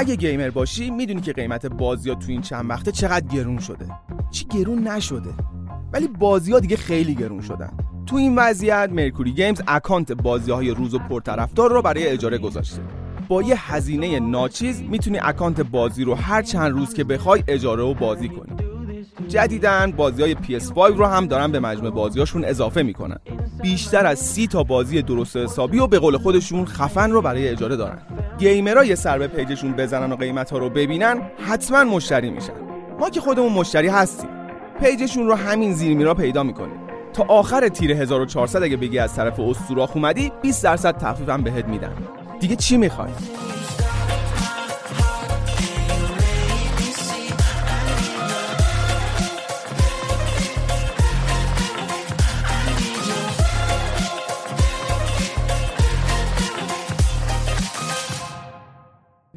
اگه گیمر باشی می‌دونی که قیمت بازی ها تو این چند وقته چقدر گرون شده. چی گرون نشده. ولی بازی ها دیگه خیلی گرون شدن. تو این وضعیت Mercury Games اکانت بازی های روز و پرطرفدار رو برای اجاره گذاشته. با یه هزینه ناچیز می‌تونی اکانت بازی رو هر چند روز که بخوای اجاره و بازی کنی. جدیداً بازی های PS5 رو هم دارن به مجموع بازیاشون اضافه می‌کنن. بیشتر از سی تا بازی درست حسابی و به قول خودشون خفن رو برای اجاره دارن. گیمرها یه سر به پیجشون بزنن و قیمت ها رو ببینن حتما مشتری میشن. ما که خودمون مشتری هستیم. پیجشون رو همین زیر میرا پیدا می‌کنیم. تا آخر تیر 1400 اگه بگی از طرف استوراخ اومدی 20 درصد تخفیفم بهت میدن. دیگه چی می‌خوای؟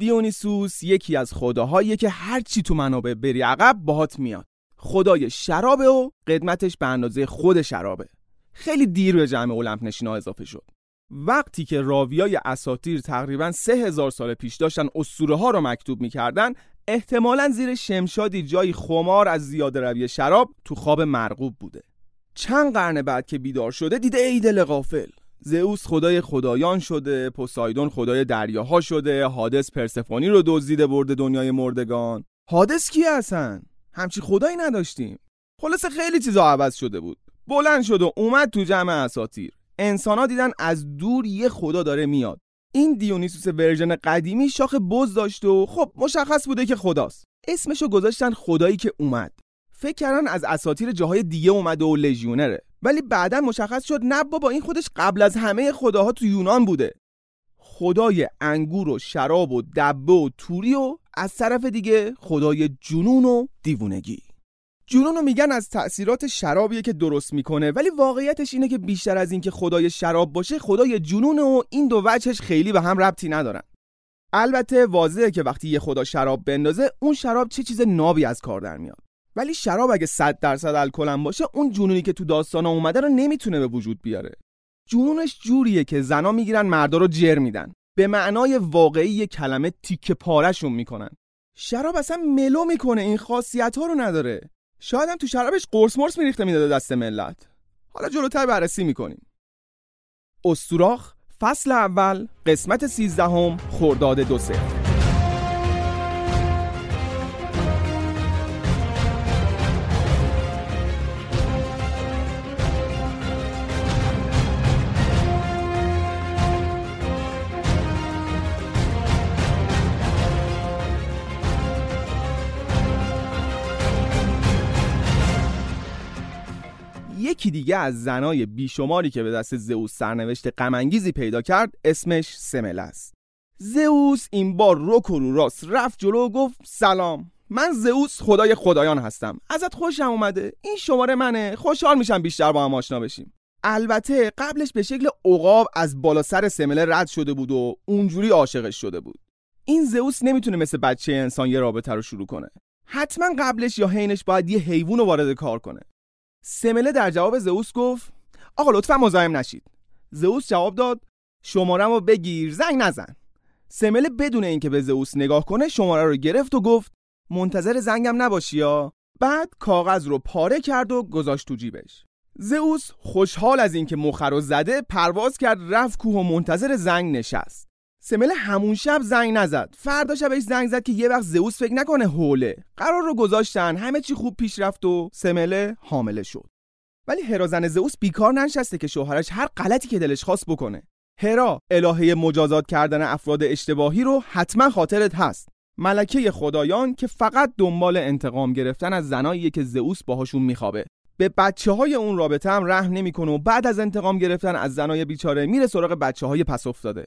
دیونیسوس یکی از خداهایی که هر چی تو منابع بری عقب باهات میاد. خدای شرابه و قدمتش به اندازه خود شرابه. خیلی دیر به جمع المپ نشینا اضافه شد. وقتی که راویای اساتیر تقریبا سه هزار سال پیش داشتن اسطوره ها رو مکتوب می‌کردن احتمالا زیر شمشادی جایی خمار از زیاده روی شراب تو خواب مرغوب بوده. چند قرن بعد که بیدار شده دیده ای غافل زئوس خدای خدایان شده پوسایدون خدای دریاها شده حادث پرسفونی رو دزدیده برده دنیای مردگان. حادث کی هستن همچی خدایی نداشتیم. خلاصه خیلی چیزا عوض شده بود. بلند شد و اومد تو جمع اساتیر انسانا دیدن از دور یه خدا داره میاد. این دیونیسوس ورژن قدیمی شاخ بز داشت و خب مشخص بوده که خداست. اسمشو گذاشتن خدایی که اومد. فکر کردن از اساتیر جاهای دیگه اومده و لژیونره. ولی بعدا مشخص شد نه بابا این خودش قبل از همه خداها تو یونان بوده. خدای انگور و شراب و دبه و توری و از طرف دیگه خدای جنون و دیوونگی. جنون رو میگن از تأثیرات شرابیه که درست می‌کنه ولی واقعیتش اینه که بیشتر از اینکه خدای شراب باشه خدای جنون و این دو وجهش خیلی به هم ربطی ندارن. البته واضحه که وقتی یه خدا شراب بندازه اون شراب چه چیز نابی از کار در میاد. ولی شراب اگه 100 درصد الکل باشه اون جنونی که تو داستان اومده رو نمی‌تونه به وجود بیاره. جنونش جوریه که زنا می‌گیرن مردا رو جر میدن. به معنای واقعی کلمه تیکه پارشون می‌کنن. شراب اصلا ملو می‌کنه این خاصیت ها رو نداره. شاید هم تو شرابش قرص مرس میریخته می‌داده دست ملت. حالا جلوتر بررسی می‌کنیم. استوراخ فصل اول قسمت سیزدهم خرداد دو سه یکی دیگه از زنای بیشماری که به دست زئوس سرنوشت غمانگیزی پیدا کرد اسمش سمل است. زئوس این بار رک و راست رفت جلو و گفت سلام من زئوس خدای خدایان هستم. ازت خوشم اومده. این شماره منه. خوشحال میشم بیشتر با هم آشنا بشیم. البته قبلش به شکل عقاب از بالا سر سمله رد شده بود و اونجوری عاشقش شده بود. این زئوس نمی‌تونه مثل بچه انسان یه رابطه رو شروع کنه. حتما قبلش یا حینش باید یه حیوان رو وارد کار کنه. سمله در جواب زئوس گفت آقا لطفا مزاحم نشید. زئوس جواب داد شمارم رو بگیر زنگ نزن. سمله بدون اینکه به زئوس نگاه کنه شماره رو گرفت و گفت منتظر زنگم نباشی یا؟ بعد کاغذ رو پاره کرد و گذاشت تو جیبش. زئوس خوشحال از اینکه مخر رو زده پرواز کرد رفت کوه و منتظر زنگ نشست. سمله همون شب زنگ نزد. فردا شبش زنگ زد که یه وقت زئوس فکر نکنه هوله قرار رو گذاشتن. همه چی خوب پیش رفت و سمله حامله شد. ولی هرا زن زئوس بیکار ننشسته که شوهرش هر غلطی که دلش خواست بکنه. هرا الهه مجازات کردن افراد اشتباهی رو حتما خاطرت هست. ملکه خدایان که فقط دنبال انتقام گرفتن از زنایی که زئوس باهاشون میخوابه. به بچه های اون رابطه هم رحم نمی‌کنه و بعد از انتقام گرفتن از زنای بیچاره میره سراغ بچه های پس افتاده.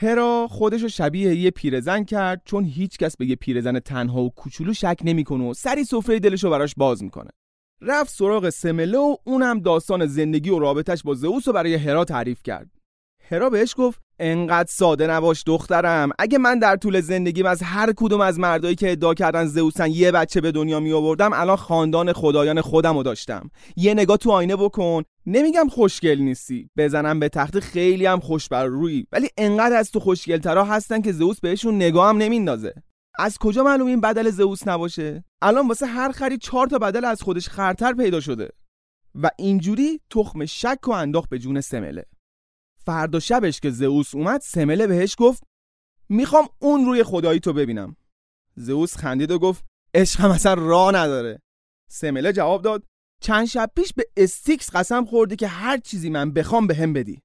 هرا خودشو شبیه یه پیرزن کرد چون هیچکس به یه پیرزن تنها و کوچولو شک نمی‌کنه و سری سفره دلشو براش باز می‌کنه. رفت سراغ سمله و اونم داستان زندگی و رابطش با زئوس رو برای هرا تعریف کرد. هرا بهش گفت انقدر ساده نباش دخترم. اگه من در طول زندگیم از هر کدوم از مردایی که ادعا کردن زئوسن یه بچه به دنیا می آوردم الان خاندان خدایان خودم رو داشتم. یه نگاه تو آینه بکن. نمیگم خوشگل نیستی. بزنم به تخت خیلی هم خوش بر روی. ولی انقدر از تو خوشگلترا هستن که زئوس بهشون نگاه هم نمیندازه. از کجا معلوم این بدل زئوس نباشه؟ الان واسه هر خری چهار تا بدل از خودش خرتر پیدا شده. و اینجوری تخم شک و انداخت به جون سمله. فردا شبش که زئوس اومد سمله بهش گفت می‌خوام اون روی خدایی تو ببینم. زئوس خندید و گفت عشقم اصلا راه نداره. سمله جواب داد چند شب پیش به استیکس قسم خوردی که هر چیزی من بخوام به هم بدی.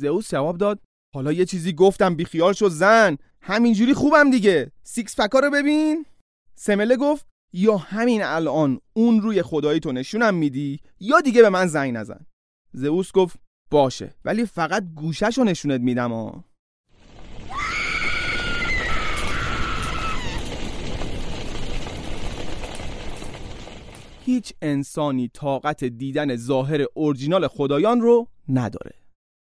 زئوس جواب داد حالا یه چیزی گفتم بیخیال شو زن! همینجوری خوبم دیگه! سیکس پکا رو ببین! سمله گفت یا همین الان اون روی خدایی تو نشونم میدی یا دیگه به من زنگ نزن. زئوس گفت باشه ولی فقط گوشش رو نشونت میدم ها هیچ انسانی طاقت دیدن ظاهر اورجینال خدایان رو نداره.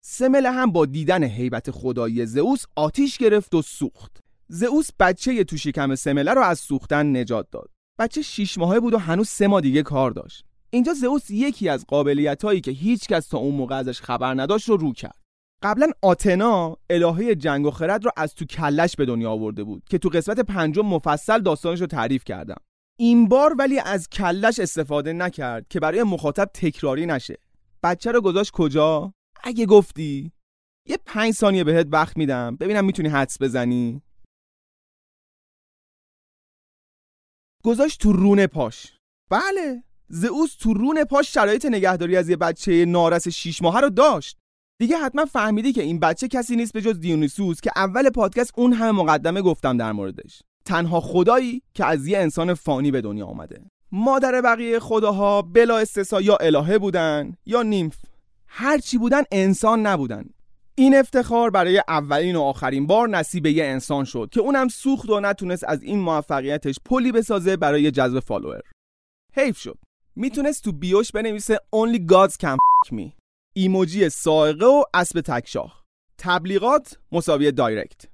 سمله هم با دیدن هیبت خدایی زئوس آتیش گرفت و سوخت. زئوس بچه تو شکم سمله رو از سوختن نجات داد. بچه شیش ماهه بود و هنوز سه ماه دیگه کار داشت. اینجا زئوس یکی از قابلیت هایی که هیچ کس تا اون موقع ازش خبر نداشت رو رو کرد. قبلا آتنا الهه جنگ و خرد رو از تو کلش به دنیا آورده بود که تو قسمت پنجم مفصل داستانش رو تعریف کردم. این بار ولی از کلش استفاده نکرد که برای مخاطب تکراری نشه. بچه رو گذاشت کجا؟ اگه گفتی. یه پنج ثانیه بهت وقت میدم. ببینم می‌تونی حدس بزنی. گذاشت تو رونه پاش. بله. زئوس تو رون پاش شرایط نگهداری از یه بچه نارس شیش ماهه رو داشت. دیگه حتما فهمیدی که این بچه کسی نیست به جز دیونیسوس که اول پادکست اون همه مقدمه گفتم در موردش. تنها خدایی که از یه انسان فانی به دنیا آمده مادر بقیه خداها بلا استثنا یا الهه بودن یا nymph. هرچی بودن انسان نبودن. این افتخار برای اولین و آخرین بار نصیب یه انسان شد که اونم سوخت و نتونست از این موفقیتش پلی بسازه برای جذب follower. حیف شد. می‌تونست تو bio ش بنویسه Only Gods can fuck me. ایموجی صاعقه و اسب تک‌شاخ تبلیغات مساوی direct.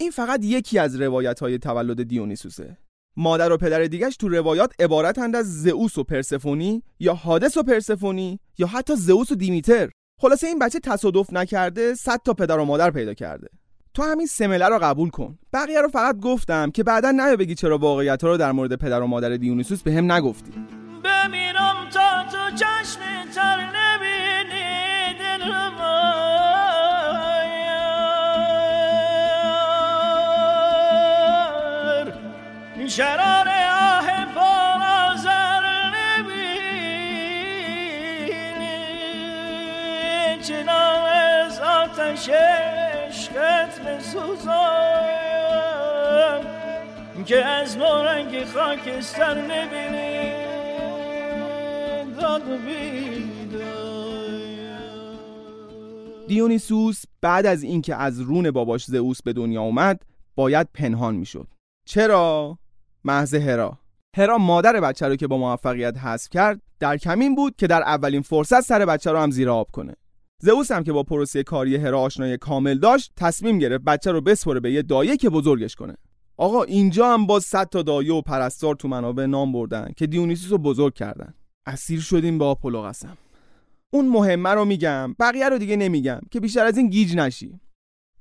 این فقط یکی از روایت های تولد دیونیسوسه. مادر و پدر دیگش تو روایات عبارتند از زئوس و پرسفونی یا حادث و پرسفونی یا حتی زئوس و دیمیتر. خلاصه این بچه تصادف نکرده صد تا پدر و مادر پیدا کرده. تو همین سمله رو قبول کن. بقیه رو فقط گفتم که بعدا نیا بگی چرا واقعیت رو در مورد پدر و مادر دیونیسوس به هم نگفتی. بمیرم تا تو چشم تر نبینی دل شرار آه پارازر نبینی. چنان از آتش عشقت بسوزم. که از نورنگ خاکستر نبینی. دیونیسوس بعد از اینکه از رون باباش زئوس به دنیا اومد باید پنهان می‌شد. چرا؟ محض هرا. هرا مادر بچه رو که با موفقیت حذف کرد در کمین بود که در اولین فرصت سر بچه رو هم زیر آب کنه. زئوس هم که با پروسه کاری هرا آشنایی کامل داشت تصمیم گرفت بچه رو بسپره به یه دایه که بزرگش کنه. آقا اینجا هم با 100 تا دایه و پرستار تو منابع نام بردن که دیونیسوس رو بزرگ کردن. اسیر شدیم با آپولو قسم. اون مهمه رو میگم بقیه رو دیگه نمیگم که بیشتر از این گیج نشی.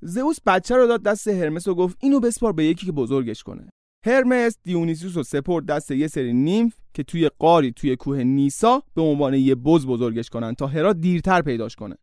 زئوس بچه رو داد دست هرمس و گفت اینو بسپار به یکی که بزرگش کنه. هرمس دیونیسوس رو سپرد دست یه سری نیمف که توی قاری توی کوه نیسا به عنوان یه بز بزرگش کنن تا هرا دیرتر پیداش کنه.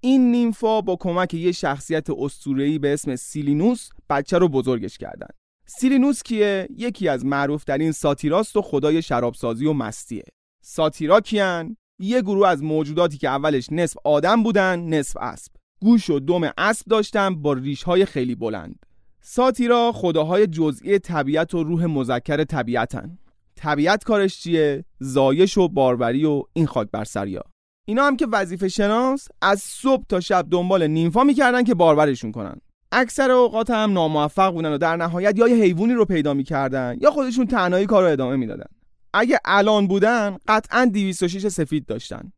این نیمفا با کمک یه شخصیت اسطوره‌ای به اسم سیلینوس بچه رو بزرگش کردن. سیلینوس کیه؟ یکی از معروف این ساتیراست و خدای شرابسازی و مستیه. ساتیرا کیان؟ یه گروه از موجوداتی که اولش نصف آدم بودن نصف اسب. گوش و دم اسب داشتن با ریشهای خیلی بلند. ساتیرا خداهای جزئی طبیعت و روح مذکر طبیعتن. طبیعت کارش چیه؟ زایش و باروری و این خاک بر سریا. اینا هم که وظیفه شناس از صبح تا شب دنبال نیمفا می‌کردن که بارورشون کنن. اکثر اوقات هم ناموفق بودن و در نهایت یا یه حیوانی رو پیدا می‌کردن یا خودشون تنهایی کار رو ادامه می‌دادن. اگه الان بودن قطعا 206 سفید داشتن.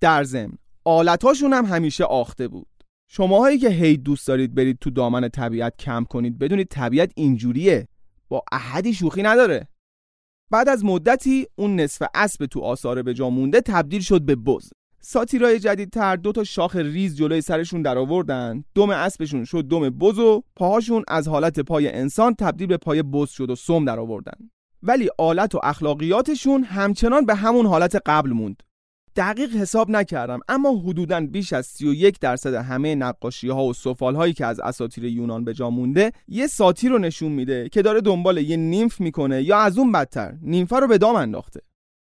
در ضمن آلتاشون هم همیشه آخته بود. شماهایی که هی دوست دارید برید تو دامن طبیعت کم کنید بدونید طبیعت اینجوریه. با احدی شوخی نداره. بعد از مدتی اون نصف اسب تو آثار به جا مونده تبدیل شد به بز. ساتیرای جدیدتر دو تا شاخ ریز جلوی سرشون در آوردن. دم اسبشون شد دم بز و پاهاشون از حالت پای انسان تبدیل به پای بز شد و سم در آوردن. ولی آلت و اخلاقیاتشون همچنان به همون حالت قبل موند. دقیق حساب نکردم اما حدوداً بیش از 31 درصد همه نقاشی ها و سفال هایی که از اساطیر یونان به جا مونده یه ساتی رو نشون میده که داره دنبال یه نیمف می‌کنه یا از اون بدتر نیمفه رو به دام انداخته.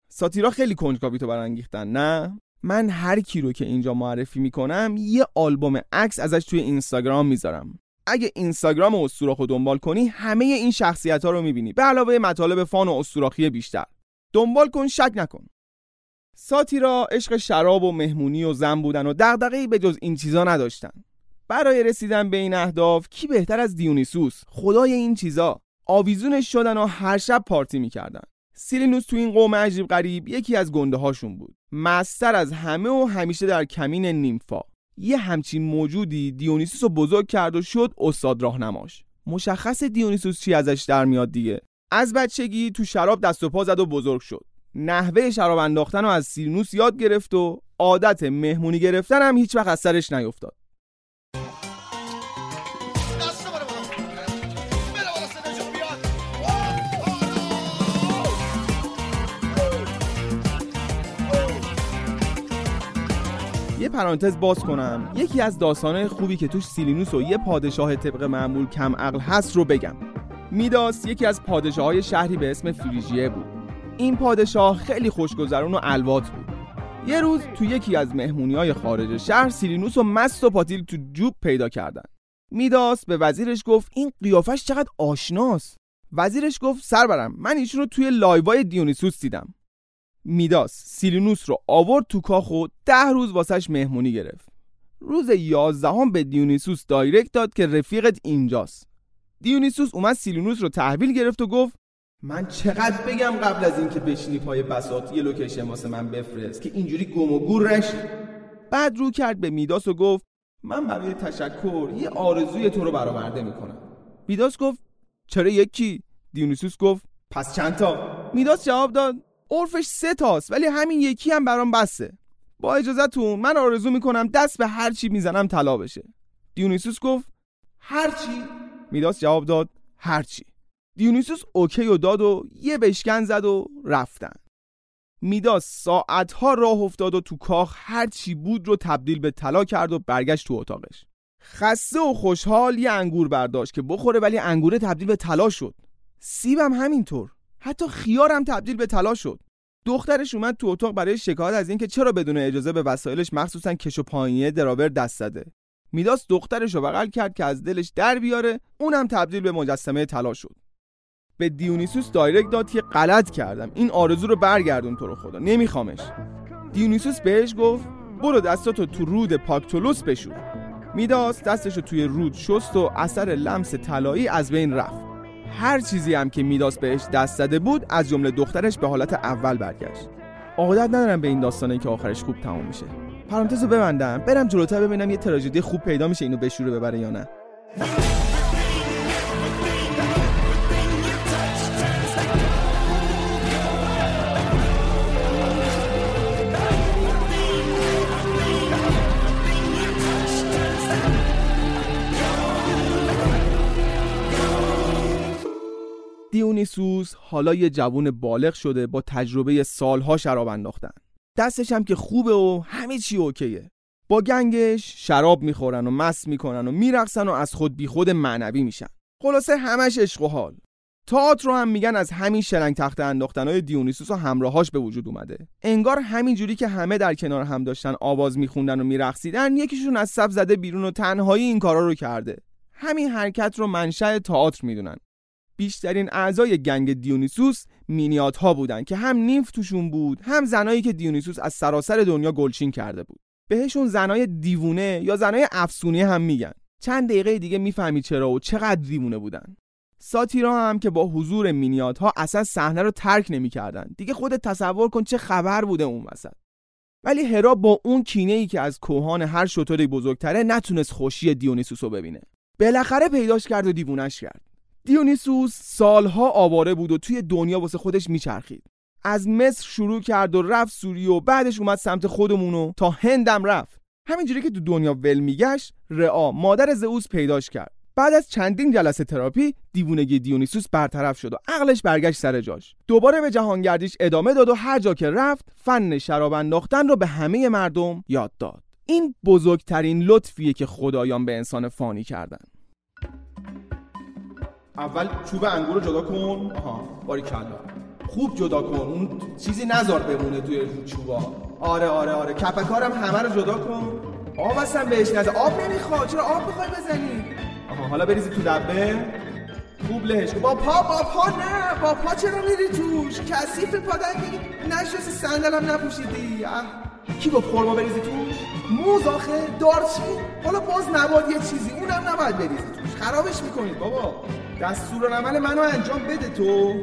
ساتیرا خیلی کنجکاوی تو برانگیختن نه؟ من هر کی رو که اینجا معرفی می‌کنم یه آلبوم عکس ازش توی اینستاگرام می‌ذارم. اگه اینستاگرام و استوراخو دنبال کنی همه این شخصیت ها رو می‌بینی. به علاوه مطالب فان و استوراخی بیشتر. دنبال کن شک نکن. ساتیرا عشق شراب و مهمونی و زن بودن و دغدغه‌ای به جز این چیزا نداشتن. برای رسیدن به این اهداف کی بهتر از دیونیسوس؟ خدای این چیزا. آویزونش شدن و هر شب پارتی می‌کردن. سیلینوس تو این قوم عجیب غریب یکی از گنده هاشون بود. مستر از همه و همیشه در کمین نیمفا. یه همچین موجودی دیونیسوس رو بزرگ کرد و شد استاد راهنماش. مشخص دیونیسوس چی ازش در میاد دیگه؟ از بچگی تو شراب دست و پا زد و بزرگ شد. نحوه شراب انداختن رو از سیلینوس یاد گرفت و عادت مهمونی گرفتن هم هیچ وقت از سرش نیفتاد. یه پرانتز باز کنم. یکی از داستانهای خوبی که توش سیلینوس و یه پادشاه طبق معمول کم عقل هست رو بگم. میداس یکی از پادشاه های شهری به اسم فریژیه بود. این پادشاه خیلی خوشگذرون و الوات بود. یه روز تو یکی از مهمونی های خارج شهر سیلینوس رو مست و پاتیل تو جوب پیدا کردن. میداس به وزیرش گفت این قیافش چقدر آشناست. وزیرش گفت سرورم من ایشون رو توی لایوای دیونیسوس دیدم. میداس سیلینوس رو آورد تو کاخ و ده روز واسش مهمونی گرفت. روز یازدهم به دیونیسوس direct داد که رفیقت اینجاست. دیونیسوس اومد سیلینوس رو تحویل گرفت و گفت من چقدر بگم قبل از اینکه بشینی پای بساط یه لوکیشن واسه من بفرست که اینجوری گم و گور نشی. بعد رو کرد به میداس و گفت من برای تشکر یه آرزوی تو رو برآورده می‌کنم. میداس گفت چرا یکی؟ دیونیسوس گفت پس چند تا میداس جواب داد عرفش سه تاست ولی همین یکی هم برام بسه با اجازهتون من آرزو می‌کنم دست به هر چی می‌زنم طلا بشه. دیونیسوس گفت هر چی. میداس جواب داد هر چی. دیونیسوس اوکی و داد و یه بشکن زد و رفتن. میداس ساعتها راه افتاد و تو کاخ هر چی بود رو تبدیل به طلا کرد و برگشت تو اتاقش. خسته و خوشحال یه انگور برداشت که بخوره ولی انگوره تبدیل به طلا شد. سیبم همینطور. حتی خیارم تبدیل به طلا شد. دخترش اومد تو اتاق برای شکایت از اینکه چرا بدون اجازه به وسایلش مخصوصا کش و پایینی دراور دست زده. میداس دخترش رو بغل کرد که از دلش در بیاره اونم تبدیل به مجسمه طلا شد. به دیونیسوس دایرکت داد که غلط کردم. این آرزو رو برگردون تو رو خدا. نمیخوامش. دیونیسوس بهش گفت برو دستاتو تو رود پاکتولوس بشور. میداس دستشو توی رود شست و اثر لمس طلایی از بین رفت. هر چیزی هم که میداس بهش دست زده بود از جمله دخترش به حالت اول برگشت. عادت ندارم به این داستانه که آخرش خوب تموم میشه. پرانتز ببندم برم جلوتر ببینم یه تراژدی خوب پیدا میشه اینو بشوره ببره یا نه. دیونیسوس حالا یه جوون بالغ شده با تجربه سالها شراب انداختن. دستش هم که خوبه و همه چی اوکیه. با گنگش شراب می‌خورن و مست می‌کنن و میرقصن و از خود بی خود معنوی میشن. خلاصه همش عشق و حال. تئاتر رو هم میگن از همین شلنگ تخته انداختنهای دیونیسوس و همراهاش به وجود اومده. انگار همین جوری که همه در کنار هم داشتن آواز میخوندن و میرقصیدن یکیشون از صف زده بیرون و تنهایی این کارا رو کرده. همین حرکت رو منشأ تئاتر می‌دونن. بیشترین اعضای گنگ دیونیسوس مینیات ها بودن که هم نیمف توشون بود هم زنایی که دیونیسوس از سراسر دنیا گلچین کرده بود. بهشون زنای دیوونه یا زنای افسونی هم میگن. چند دقیقه دیگه می‌فهمید چرا و چقدر دیوونه بودن. ساتیرا هم که با حضور مینیات ها اصلا صحنه رو ترک نمی‌کردن. دیگه خودت تصور کن چه خبر بوده اون وسط. ولی هرا با اون کینه ای که از کوهان هر شطوری بزرگتره نتونست خوشی دیونیسوس رو ببینه. بالاخره پیداش کرد و دیوونش کرد. دیونیسوس سالها آواره بود و توی دنیا واسه خودش میچرخید. از مصر شروع کرد و رفت سوریه و بعدش اومد سمت خودمونو تا هندم رفت. همینجوری که تو دنیا ول میگشت رعا مادر زئوس پیداش کرد. بعد از چندین جلسه تراپی دیوونگی دیونیسوس برطرف شد و عقلش برگشت سر جاش. دوباره به جهانگردیش ادامه داد و هر جا که رفت فن شراب انداختن رو به همه مردم یاد داد. این بزرگترین لطفیه که خدایان به انسان فانی کردن. اول چوب انگور رو جدا کن. آها. باری کلا. خوب جدا کن. اون چیزی نزار بمونه توی چوبا. آره آره آره. کپکارم همه رو جدا کن. آب اصلا بهش نده. آب نمی‌خواد. چرا آب می‌خوای بزنی؟ آها حالا بریزی تو دبه خوب لهش با پا با پا نه. با پا چرا میری توش؟ کثیف پادنگی. نشستی صندلم نپوشیدی. کی گفت خورما بریزی توش؟ موز آخه دارچی حالا باز نباد یه چیزی اونم نباید بریزی توش. خرابش می‌کنید بابا. دستور عمل منو انجام بده تو.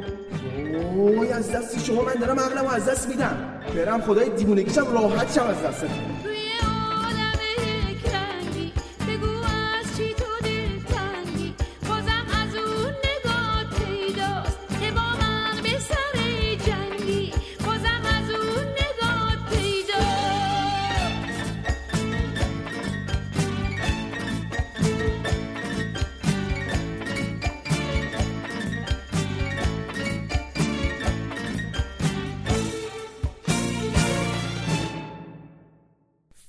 اوه از دست شما من دارم عقلمو از دست میدم. برم خدای دیوونگیشم راحت شم از دستتون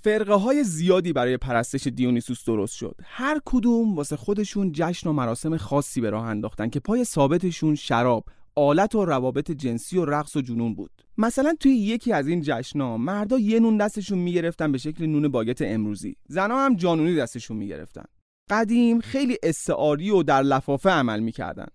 فرقه های زیادی برای پرستش دیونیسوس درست شد. هر کدوم واسه خودشون جشن و مراسم خاصی به راه انداختن که پای ثابتشون شراب آلت و روابط جنسی و رقص و جنون بود. مثلا توی یکی از این جشنا مردا یه نون دستشون می‌گرفتن به شکل نون باگت امروزی. زنا هم جانونی دستشون می‌گرفتن. قدیم خیلی استعاری و در لفافه عمل می‌کردن.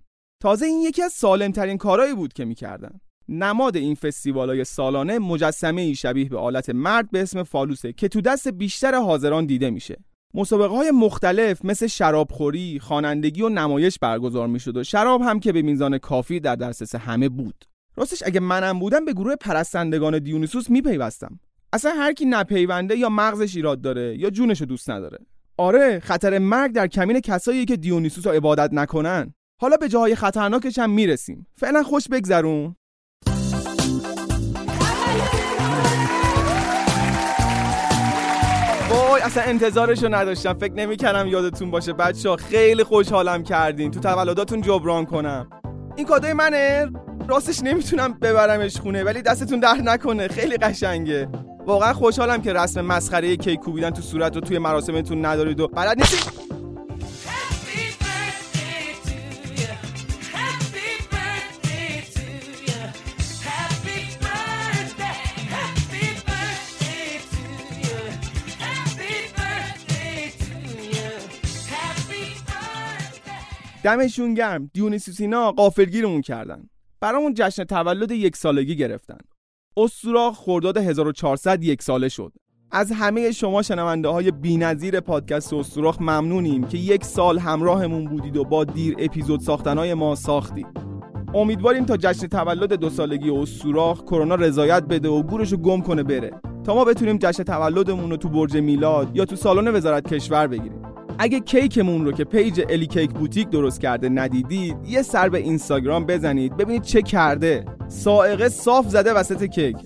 تازه این یکی از سالمترین کارهایی بود که می‌کردن. نماد این فستیوالای سالانه مجسمه ای شبیه به آلت مرد به اسم فالوسه که تو دست بیشتر حاضران دیده میشه مسابقه های مختلف مثل شرابخوری، خوانندگی و نمایش برگزار می‌شد و شراب هم که به میزان کافی در دسترس همه بود. راستش اگه منم بودم به گروه پرستندگان دیونیسوس میپیوستم. اصلا هر کی نپیونده یا مغزش ایراد داره یا جونشو دوست نداره. آره خطر مرگ در کمین کسایی که دیونیسوس رو عبادت نکنن. حالا به جاهای خطرناکش هم می‌رسیم. فعلا خوش بگذرون. اصلا انتظارشو نداشتم. فکر نمی‌کردم یادتون باشه. بچه ها خیلی خوشحالم کردین. تو تولداتون جبران کنم. این کادوی منه؟ راستش نمی‌تونم ببرمش خونه ولی دستتون در نکنه. خیلی قشنگه. واقعا خوشحالم که رسم مسخره کیک کوبیدن تو صورت رو توی مراسمتون ندارید و بلد نیستید. دمشون گرم. دیونیسوسینا قافلگیرمون کردن. برامون جشن تولد یک سالگی گرفتن. استوراخ خرداد 1400 یک ساله شد. از همه شما شنونده های بینظیر پادکست استوراخ ممنونیم که یک سال همراهمون بودید و با دیر اپیزود ساختنهای ما ساختید. امیدواریم تا جشن تولد دو سالگی استوراخ کرونا رضایت بده و گورشو گم کنه بره. تا ما بتونیم جشن تولدمون رو تو برج میلاد یا تو سالن وزارت کشور بگیریم. اگه کیکمون رو که page Eli Cake Boutique درست کرده ندیدید یه سر به اینستاگرام بزنید ببینید چه کرده. صاعقه صاف زده وسط کیک.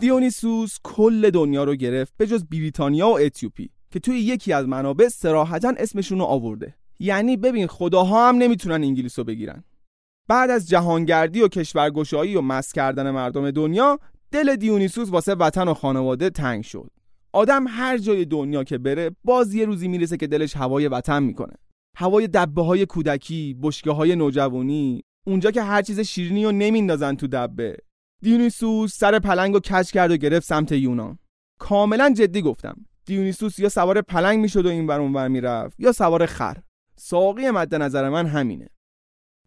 دیونیسوس کل دنیا رو گرفت به جز بریتانیا و اتیوپی که توی یکی از منابع صراحتاً اسمشون رو آورده. یعنی ببین خداها هم نمی‌تونن انگلیس رو بگیرن. بعد از جهانگردی و کشورگشایی و مست کردن مردم دنیا دل دیونیسوس واسه وطن و خانواده تنگ شد. آدم هر جای دنیا که بره باز یه روزی می‌رسه که دلش هوای وطن می‌کنه. هوای دبه های کودکی بشکه های نوجوانی اونجا که هر چیز شیرینی رو نمیندازن تو دبه. دیونیسوس سر پلنگ رو کش کرد و گرفت سمت یونان. کاملا جدی گفتم. دیونیسوس یا سوار پلنگ می‌شد و این بر اونور می‌رفت یا سوار خر. ساقی مد نظر من همینه.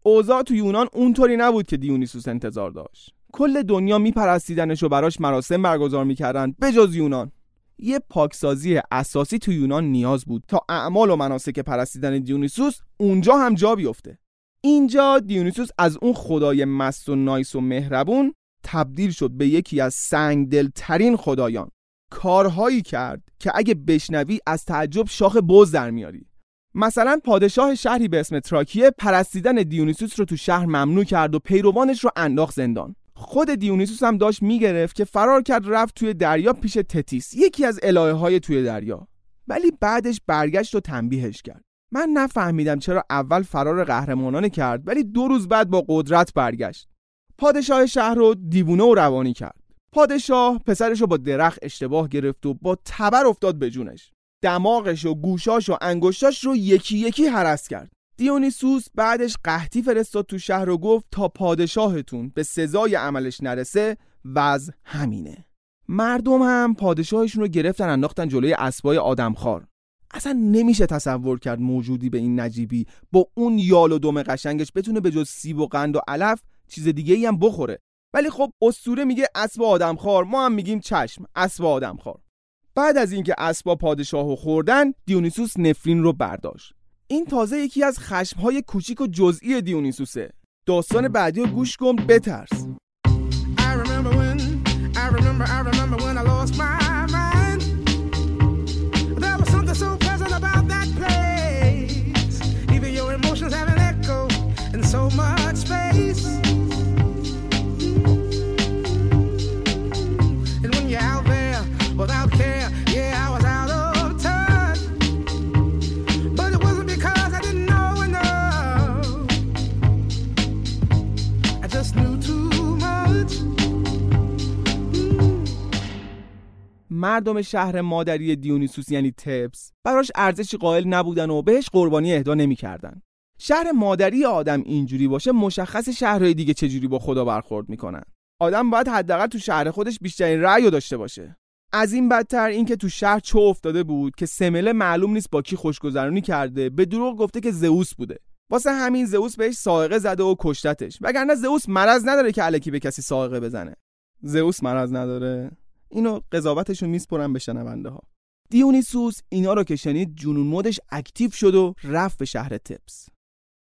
اوضاع تو یونان اونطوری نبود که دیونیسوس انتظار داشت. کل دنیا میپرستیدنش و براش مراسم برگزار می‌کردن. بجز یونان. یه پاکسازی اساسی تو یونان نیاز بود تا اعمال و مناسک پرستیدن دیونیسوس اونجا هم جا بیفته. اینجا دیونیسوس از اون خدای مست و نایس و مهربون تبدیل شد به یکی از سنگدلترین خدایان. کارهایی کرد که اگه بشنوی از تعجب شاخ بز در میاری. مثلا پادشاه شهری به اسم تراکیه پرستیدن دیونیسوس رو تو شهر ممنوع کرد و پیروانش رو انداخت زندان. خود دیونیسوس هم داشت می‌گرفت که فرار کرد رفت توی دریا پیش تتیس یکی از الهه های توی دریا. ولی بعدش برگشت و تنبیهش کرد. من نفهمیدم چرا اول فرار قهرمانانه کرد ولی دو روز بعد با قدرت برگشت. پادشاه شهر رو دیوونه و روانی کرد. پادشاه پسرش رو با درخت اشتباه گرفت و با تبر افتاد به جونش. دماغش و گوشاش و انگشتاش رو یکی یکی حرس کرد. دیونیسوس بعدش قحطی فرستاد تو شهر و گفت تا پادشاهتون به سزای عملش نرسه وضع همینه. مردم هم پادشاهشون رو گرفتن انداختن جلوی اسبای آدمخوار. اصلا نمیشه تصور کرد موجودی به این نجیبی با اون یال و دم قشنگش بتونه به جز سیب و قند و علف چیز دیگه ای هم بخوره. ولی خب اسطوره میگه اسب آدمخوار ما هم میگیم چشم اسب آدمخوار. بعد از اینکه اسبا پادشاهو خوردن دیونیسوس نفرین رو برداشت. این تازه یکی از خشمهای کوچیک و جزئی دیونیسوسه. داستان بعدی رو گوش کن بترس. مردم شهر مادری دیونیسوس یعنی تبس براش ارزشی قائل نبودن و بهش قربانی اهدا نمی‌کردن. شهر مادری آدم اینجوری باشه مشخص شهرهای دیگه چجوری با خدا برخورد می‌کنن. آدم باید حداقل تو شهر خودش بیشترین رأی داشته باشه. از این بدتر اینکه تو شهر چه افتاده بود که سمله معلوم نیست با کی خوشگذرانی کرده به دروغ گفته که زئوس بوده واسه همین زئوس بهش سائقه زده و کشتتش وگرنه زئوس مرض نداره که الکی به کسی سائقه بزنه زئوس مرض نداره اینو قضاوتشون میسپرن به شنونده ها. دیونیسوس اینا رو که شنید جنون مودش اکتیو شد و رفت به شهر تپس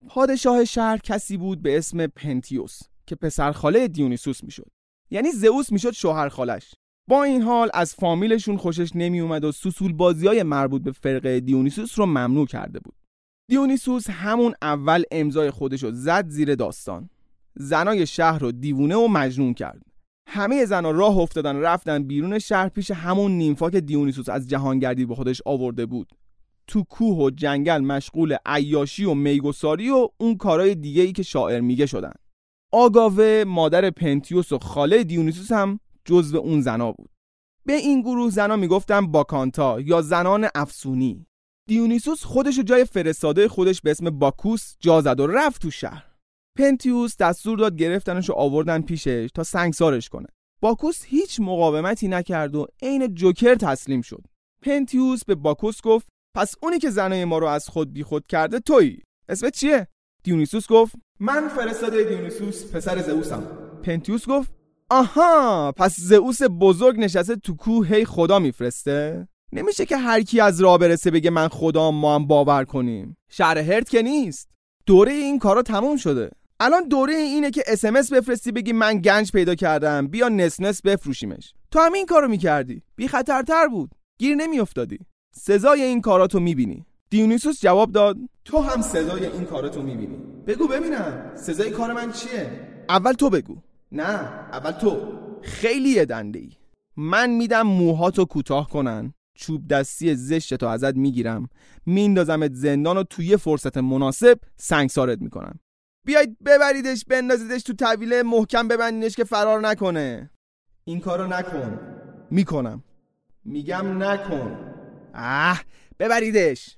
پادشاه شهر کسی بود به اسم پنتیوس که پسر خاله دیونیسوس می‌شد. یعنی زئوس می‌شد شوهر خالش. با این حال از فامیلشون خوشش نمی اومد و سوسول بازی های مربوط به فرقه دیونیسوس رو ممنوع کرده بود. دیونیسوس همون اول امضای خودش رو زد زیر داستان. زنای شهر رو دیوونه و مجنون کرد. همه زنا راه افتادن رفتن بیرون شهر پیش همون نیمفا که دیونیسوس از جهانگردی به خودش آورده بود. تو کوه و جنگل مشغول عیاشی و میگساری و اون کارهای دیگه ای که شاعر میگه شدن. آگاوه مادر پنتیوس و خاله دیونیسوس هم جزو اون زنا بود. به این گروه زنا می‌گفتن باکانتا یا زنان افسونی. دیونیسوس خودش جای فرستاده خودش به اسم باکوس جا زد و رفت تو شهر. پنتیوس دستور داد گرفتنش و آوردن پیشش تا سنگسارش کنه. باکوس هیچ مقاومتی نکرد و عین جوکر تسلیم شد. پنتیوس به باکوس گفت پس اونی که زنای ما رو از خود بیخود کرده تویی. اسمت چیه؟ دیونیسوس گفت من فرستاده دیونیسوس پسر زئوسم. پنتیوس گفت آها پس زئوس بزرگ نشسته تو کوه هی خدا میفرسته؟ نمیشه که هر کی از راه برسه بگه من خدا ما هم باور کنیم. شهر هرت که نیست. دوره این کارا تموم شده. الان دوره اینه که اسمس بفرستی بگی من گنج پیدا کردم بیا نس نس بفروشیمش. تو هم این کارو می‌کردی. بی خطرتر بود. گیر نمیافتادی. سزای این کاراتو می‌بینی. دیونیسوس جواب داد. تو هم سزای این کاراتو می‌بینی. بگو ببینم. سزای کار من چیه؟ اول تو بگو. نه اول تو. خیلی دنده ای من میدم موهاتو کوتاه کنن. چوب دستی زشت تو ازت می‌گیرم. میندازمت زندان و توی فرصت مناسب سنگسارت می‌کنم. بیاید ببریدش بندازیدش تو طویله محکم ببندینش که فرار نکنه. این کارو نکن. می‌کنم. میگم نکن. اه ببریدش.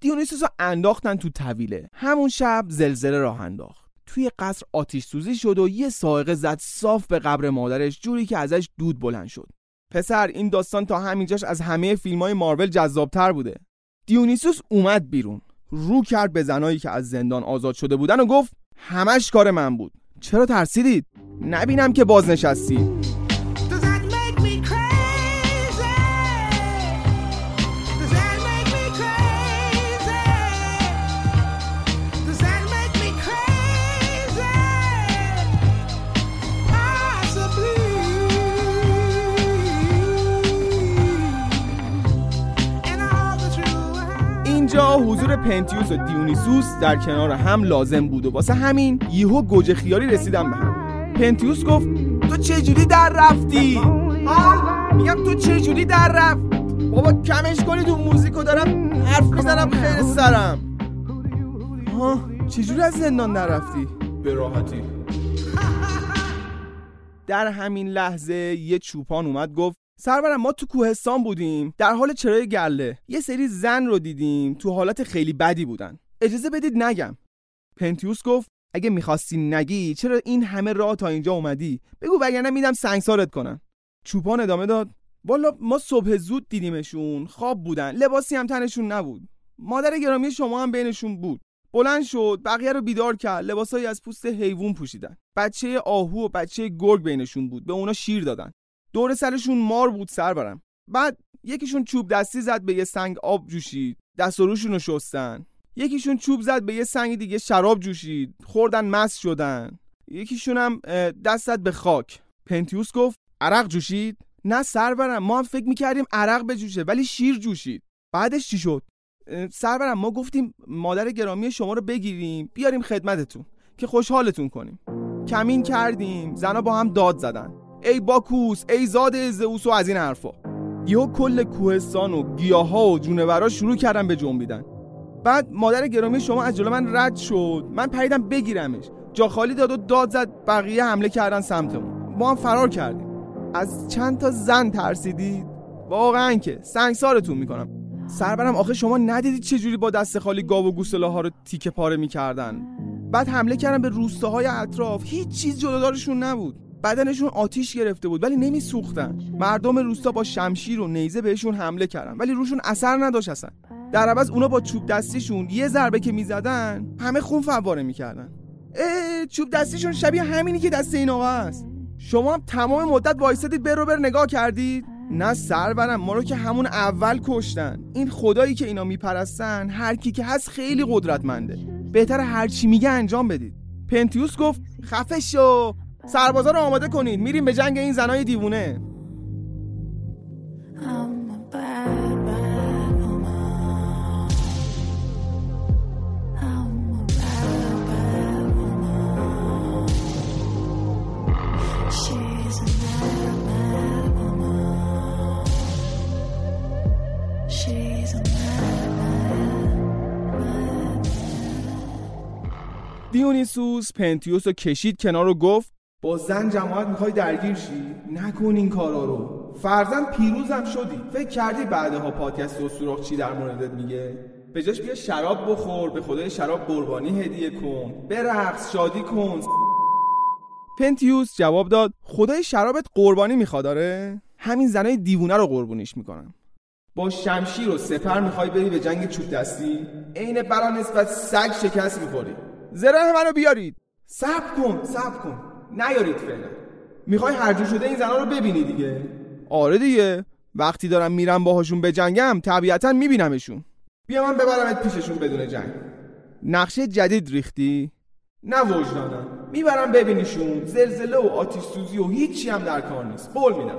دیونیسوس رو انداختن تو طویله همون شب زلزله راه انداخت. توی قصر آتیش سوزی شد و یه سائقه زد صاف به قبر مادرش جوری که ازش دود بلند شد. پسر این داستان تا همینجاش از همه فیلم های مارول جذابتر بوده. دیونیسوس اومد بیرون. رو کرد به زنایی که از زندان آزاد شده بودن و گفت همش کار من بود. چرا ترسیدید؟ نبینم که بازنشستید حضور پنتیوس و دیونیسوس در کنار هم لازم بود و واسه همین یهو گوجه خیاری رسیدن به هم. پنتیوس گفت تو چه جوری در رفتی؟ ها میگم تو چه جوری در رفت؟ بابا کمش کنید اون موزیکو دارم حرف می‌زنم خیلی سرم. ها چجوری از زندان در رفتی؟ به راحتی. در همین لحظه یه چوپان اومد گفت سرورم ما تو کوهستان بودیم. در حال چرای گله. یه سری زن رو دیدیم. تو حالت خیلی بدی بودن. اجازه بدید نگم. پنتیوس گفت اگه می‌خواستی نگی چرا این همه راه تا اینجا اومدی؟ بگو وگرنه میدم سنگسارت کنن. چوپان ادامه داد والا ما صبح زود دیدیمشون. خواب بودن. لباسی هم تنشون نبود. مادر گرامی شما هم بینشون بود. بلند شد بقیه رو بیدار کرد. لباسایی از پوست حیوان پوشیدن. بچه آهو و بچه گرگ بینشون بود. به اونا شیر دادن. دور سرشون مار بود سر برم. بعد یکیشون چوب دستی زد به یه سنگ آب جوشید. دست و روشون رو شستن. یکیشون چوب زد به یه سنگ دیگه شراب جوشید. خوردن مست شدن. یکیشون هم دست زد به خاک. پنتیوس گفت عرق جوشید؟ نه سرورم ما هم فکر می‌کردیم عرق بجوشه ولی شیر جوشید. بعدش چی شد؟ سرورم ما گفتیم مادر گرامی شما رو بگیریم بیاریم خدمتتون که خوشحالتون کنیم. کمین کردیم. زنا با هم داد زدن. ای باکوس ای زاد زئوس و از این حرفا. یهو کل کوهستان و گیاها و جونورا شروع کردن به جنبیدن بعد مادر گرامی شما از جلو من رد شد. من پریدم بگیرمش. جا خالی داد و داد زد بقیه حمله کردن سمتمون. ما هم فرار کردیم. از چند تا زن ترسیدید؟ واقعا که سنگسارتون می‌کنم. سربرم آخه شما ندیدید چه جوری با دست خالی گاو و گوساله ها رو تیکه پاره می‌کردن؟ بعد حمله کردن به روستاهای اطراف. هیچ چیز جلودارشون نبود. بدنشون آتیش گرفته بود ولی نمیسوختن. مردم روستا با شمشیر و نیزه بهشون حمله کردن ولی روشون اثر نداشت اصلا. در عوض اونا با چوب دستیشون یه ضربه که می‌زدن همه خون فواره می‌کردن. اه چوب دستیشون شبیه همینی که دست این آقا است. شما هم تمام مدت وایسادید بر بر نگاه کردید؟ نه سرورم ما رو که همون اول کشتن. این خدایی که اینا میپرستن هر کی که هست خیلی قدرتمنده. بهتر هر چی میگه انجام بدید. پنتیوس گفت خفه شو. سربازا رو آماده کنید میریم به جنگ این زنای دیوونه. دیونیسوس پنتیوس رو کشید کنار رو گفت با زن جماعت می‌خوای درگیر شی؟ نکن این کارا رو. فرزن پیروزم شدی. فکر کردی بعدها پادکست و سوراخ چی در موردت میگه؟ به جاش بیا شراب بخور به خدای شراب قربانی هدیه کن. برقص شادی کن. پنتیوس جواب داد خدای شرابت قربانی می‌خواد داره همین زنای دیوونه رو قربونیش می‌کنم. با شمشیر و سپر می‌خوای بری به جنگ چوب دستی؟ عین برا نسبت سگ شکست می‌خوری. زره منو بیارید. صبر کن صبر کن. نیارید فعلا. می‌خوای هرجور شده این زنا رو ببینی دیگه. آره دیگه. وقتی دارم میرم باهاشون به جنگم طبیعتا میبینمشون. بیا من ببرمت پیششون بدون جنگ. نقشه جدید ریختی؟ نه وجدانم. می‌برم ببینیشون. زلزله و آتیش سوزی و هیچی هم در کار نیست. قول میدم.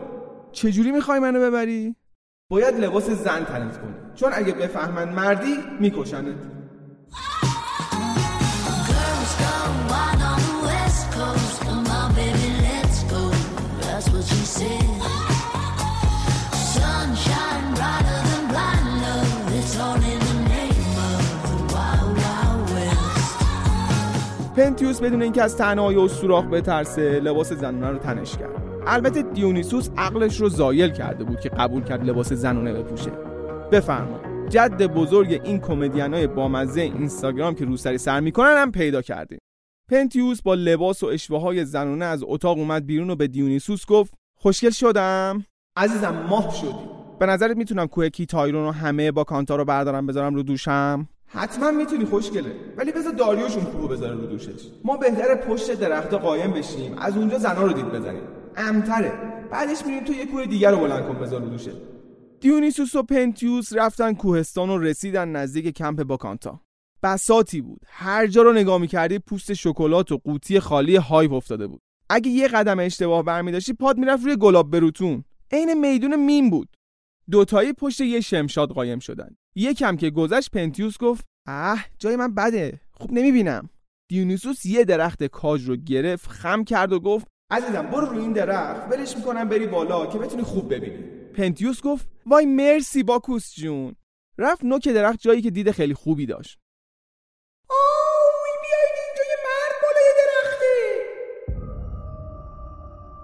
چجوری می‌خوای منو ببری؟ باید لباس زن تنت کنی. چون اگه بفهمن مردی میکشنت. پنتیوس بدون اینکه از تنهایی و سوراخ بترسه لباس زنونه رو تنش کرد. البته دیونیسوس عقلش رو زایل کرده بود که قبول کرد لباس زنونه بپوشه. بفرما جد بزرگ این کمدینای بامزه اینستاگرام که روسری سر می‌کنن هم پیدا کردیم. پنتیوس با لباس و اشوه های زنونه از اتاق اومد بیرون و به دیونیسوس گفت خوشگل شدم؟ عزیزم ماه شدی. به نظرت می‌تونم کوه کیتایرون رو همه با کانتا رو بردارم بذارم رو دوشم؟ حتما می‌تونی خوشگله. ولی بذار داریوشون کوه بذاره رو دوشش. ما بهتره پشت درخت قایم بشیم. از اونجا زنا رو دید بزنیم. امتره. بعدش میریم تو یه کوه دیگر رو بلند کن بذار رو دوشه. دیونیسوس و پنتیوس رفتن کوهستان و رسیدن نزدیک کمپ باکانتا بساتی بود. هر جا رو نگاه می‌کردی پوست شکلات و قوطی خالی Hype افتاده بود. اگه یه قدم اشتباه برمیداشتی پات می‌رفت روی گلاب به روتون. عین میدون مین بود. دوتایی پشت یه شمشاد قایم شدن. یکم که گذشت پنتیوس گفت اه جای من بده. خوب نمی‌بینم. دیونیسوس یه درخت کاج رو گرفت خم کرد و گفت عزیزم برو روی این درخت. ولش می‌کنم بری بالا که بتونی خوب ببینی. پنتیوس گفت وای مرسی باکوس جون. رفت نوک درخت جایی که دید خیلی خوبی داشت.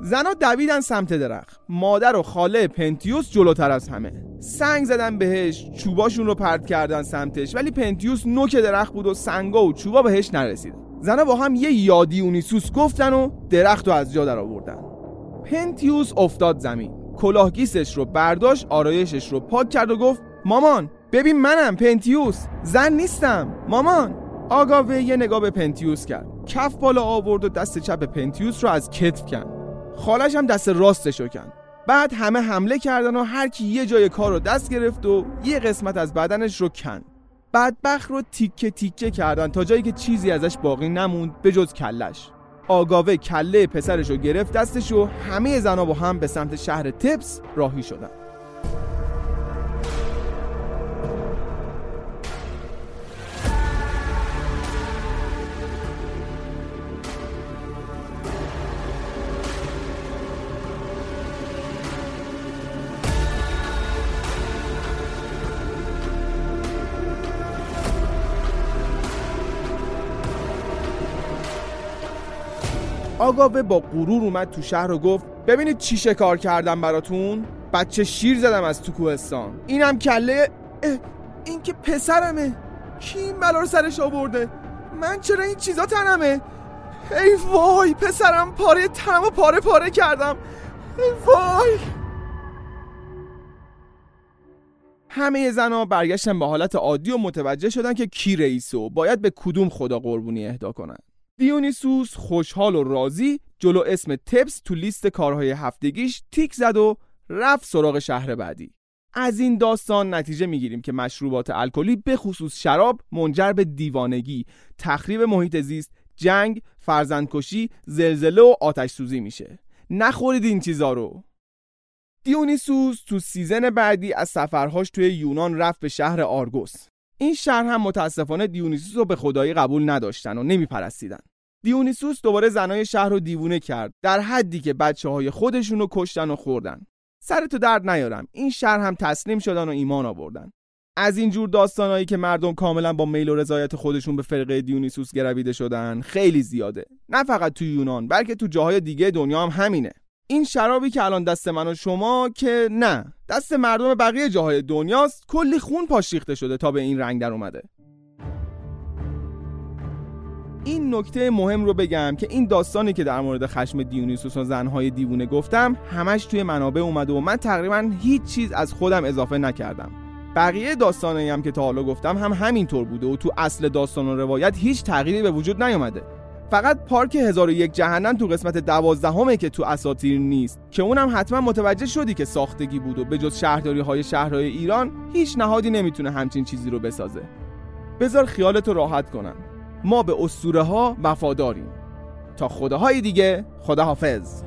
زنا دویدن سمت درخت. مادر و خاله پنتیوس جلوتر از همه. سنگ زدن بهش چوباشون رو پرت کردن سمتش ولی پنتیوس نوک درخت بود و سنگا و چوبا بهش نرسید. زنا با هم یه یادی اونیسوس گفتن و درخت رو از جا در آوردن. پنتیوس افتاد زمین. کلاهگیسش رو برداشت آرایشش رو پاک کرد و گفت مامان ببین منم پنتیوس. زن نیستم. مامان. آگاوه یه نگاه به پنتیوس کرد. کف بالا آورد و دست چپ پنتیوس رو از کتف کند. خاله‌ش هم دست راستش رو کند. بعد همه حمله کردن و هر کی یه جای کار رو دست گرفت و یه قسمت از بدنش رو کند. بدبخت رو تیکه تیکه کردن تا جایی که چیزی ازش باقی نموند به جز کلش. آگاوه کله پسرش رو گرفت دستش و همه زنا با هم به سمت شهر تپس راهی شدن. آگاوه با غرور اومد تو شهر و گفت ببینید چی شکار کردم براتون؟ بچه شیر زدم از تو کوهستان. اینم کله این که پسرمه. کی این بلا رو سرش آورده؟ من چرا این چیزا تنمه؟ ای وای پسرم پاره تنم و پاره پاره کردم. ای وای. همه زنها برگشتن به حالت عادی و متوجه شدن که کی رئیسه و باید به کدوم خدا قربونی اهدا کنن. دیونیسوس خوشحال و راضی جلو اسم تبس تو لیست کارهای هفتگیش تیک زد و رفت سراغ شهر بعدی از این داستان نتیجه می‌گیریم که مشروبات الکلی به خصوص شراب منجر به دیوانگی، تخریب محیط زیست، جنگ، فرزندکشی، زلزله و آتش سوزی میشه. نخورید این چیزا رو. دیونیسوس تو season بعدی از سفرهاش توی یونان رفت به شهر آرگوس. این شهر هم متاسفانه دیونیسوس رو به خدایی قبول نداشتن و نمیپرستیدن. دیونیسوس دوباره زنای شهر رو دیوونه کرد در حدی که بچه های خودشون رو کشتن و خوردن. سرتو درد نیارم این شهر هم تسلیم شدن و ایمان آوردن. از این جور داستانایی که مردم کاملا با میل و رضایت خودشون به فرقه دیونیسوس گرویده شدن خیلی زیاده نه فقط تو یونان بلکه تو جاهای دیگه دنیا هم همینه این شرابی که الان دست من و شما که نه دست مردم بقیه جاهای دنیاست کلی خون پاش ریخته شده تا به این رنگ در اومده. این نکته مهم رو بگم که این داستانی که در مورد خشم دیونیسوس و زنهای دیوونه گفتم همش توی منابع اومده و من تقریبا هیچ چیز از خودم اضافه نکردم. بقیه داستانی هم که تا حالا گفتم هم همینطور بوده و تو اصل داستان و روایت هیچ تغییری به وجود نیومده. فقط پارک 1001 جهنم تو قسمت دوازدهمه که تو اساطیر نیست. که اونم حتما متوجه شدی که ساختگی بود و به جز شهرداری های شهرهای ایران هیچ نهادی نمی‌تونه همچین چیزی رو بسازه. بذار خیالتو راحت کنم. ما به اسطوره ها وفاداریم. تا خداهای دیگه خداحافظ.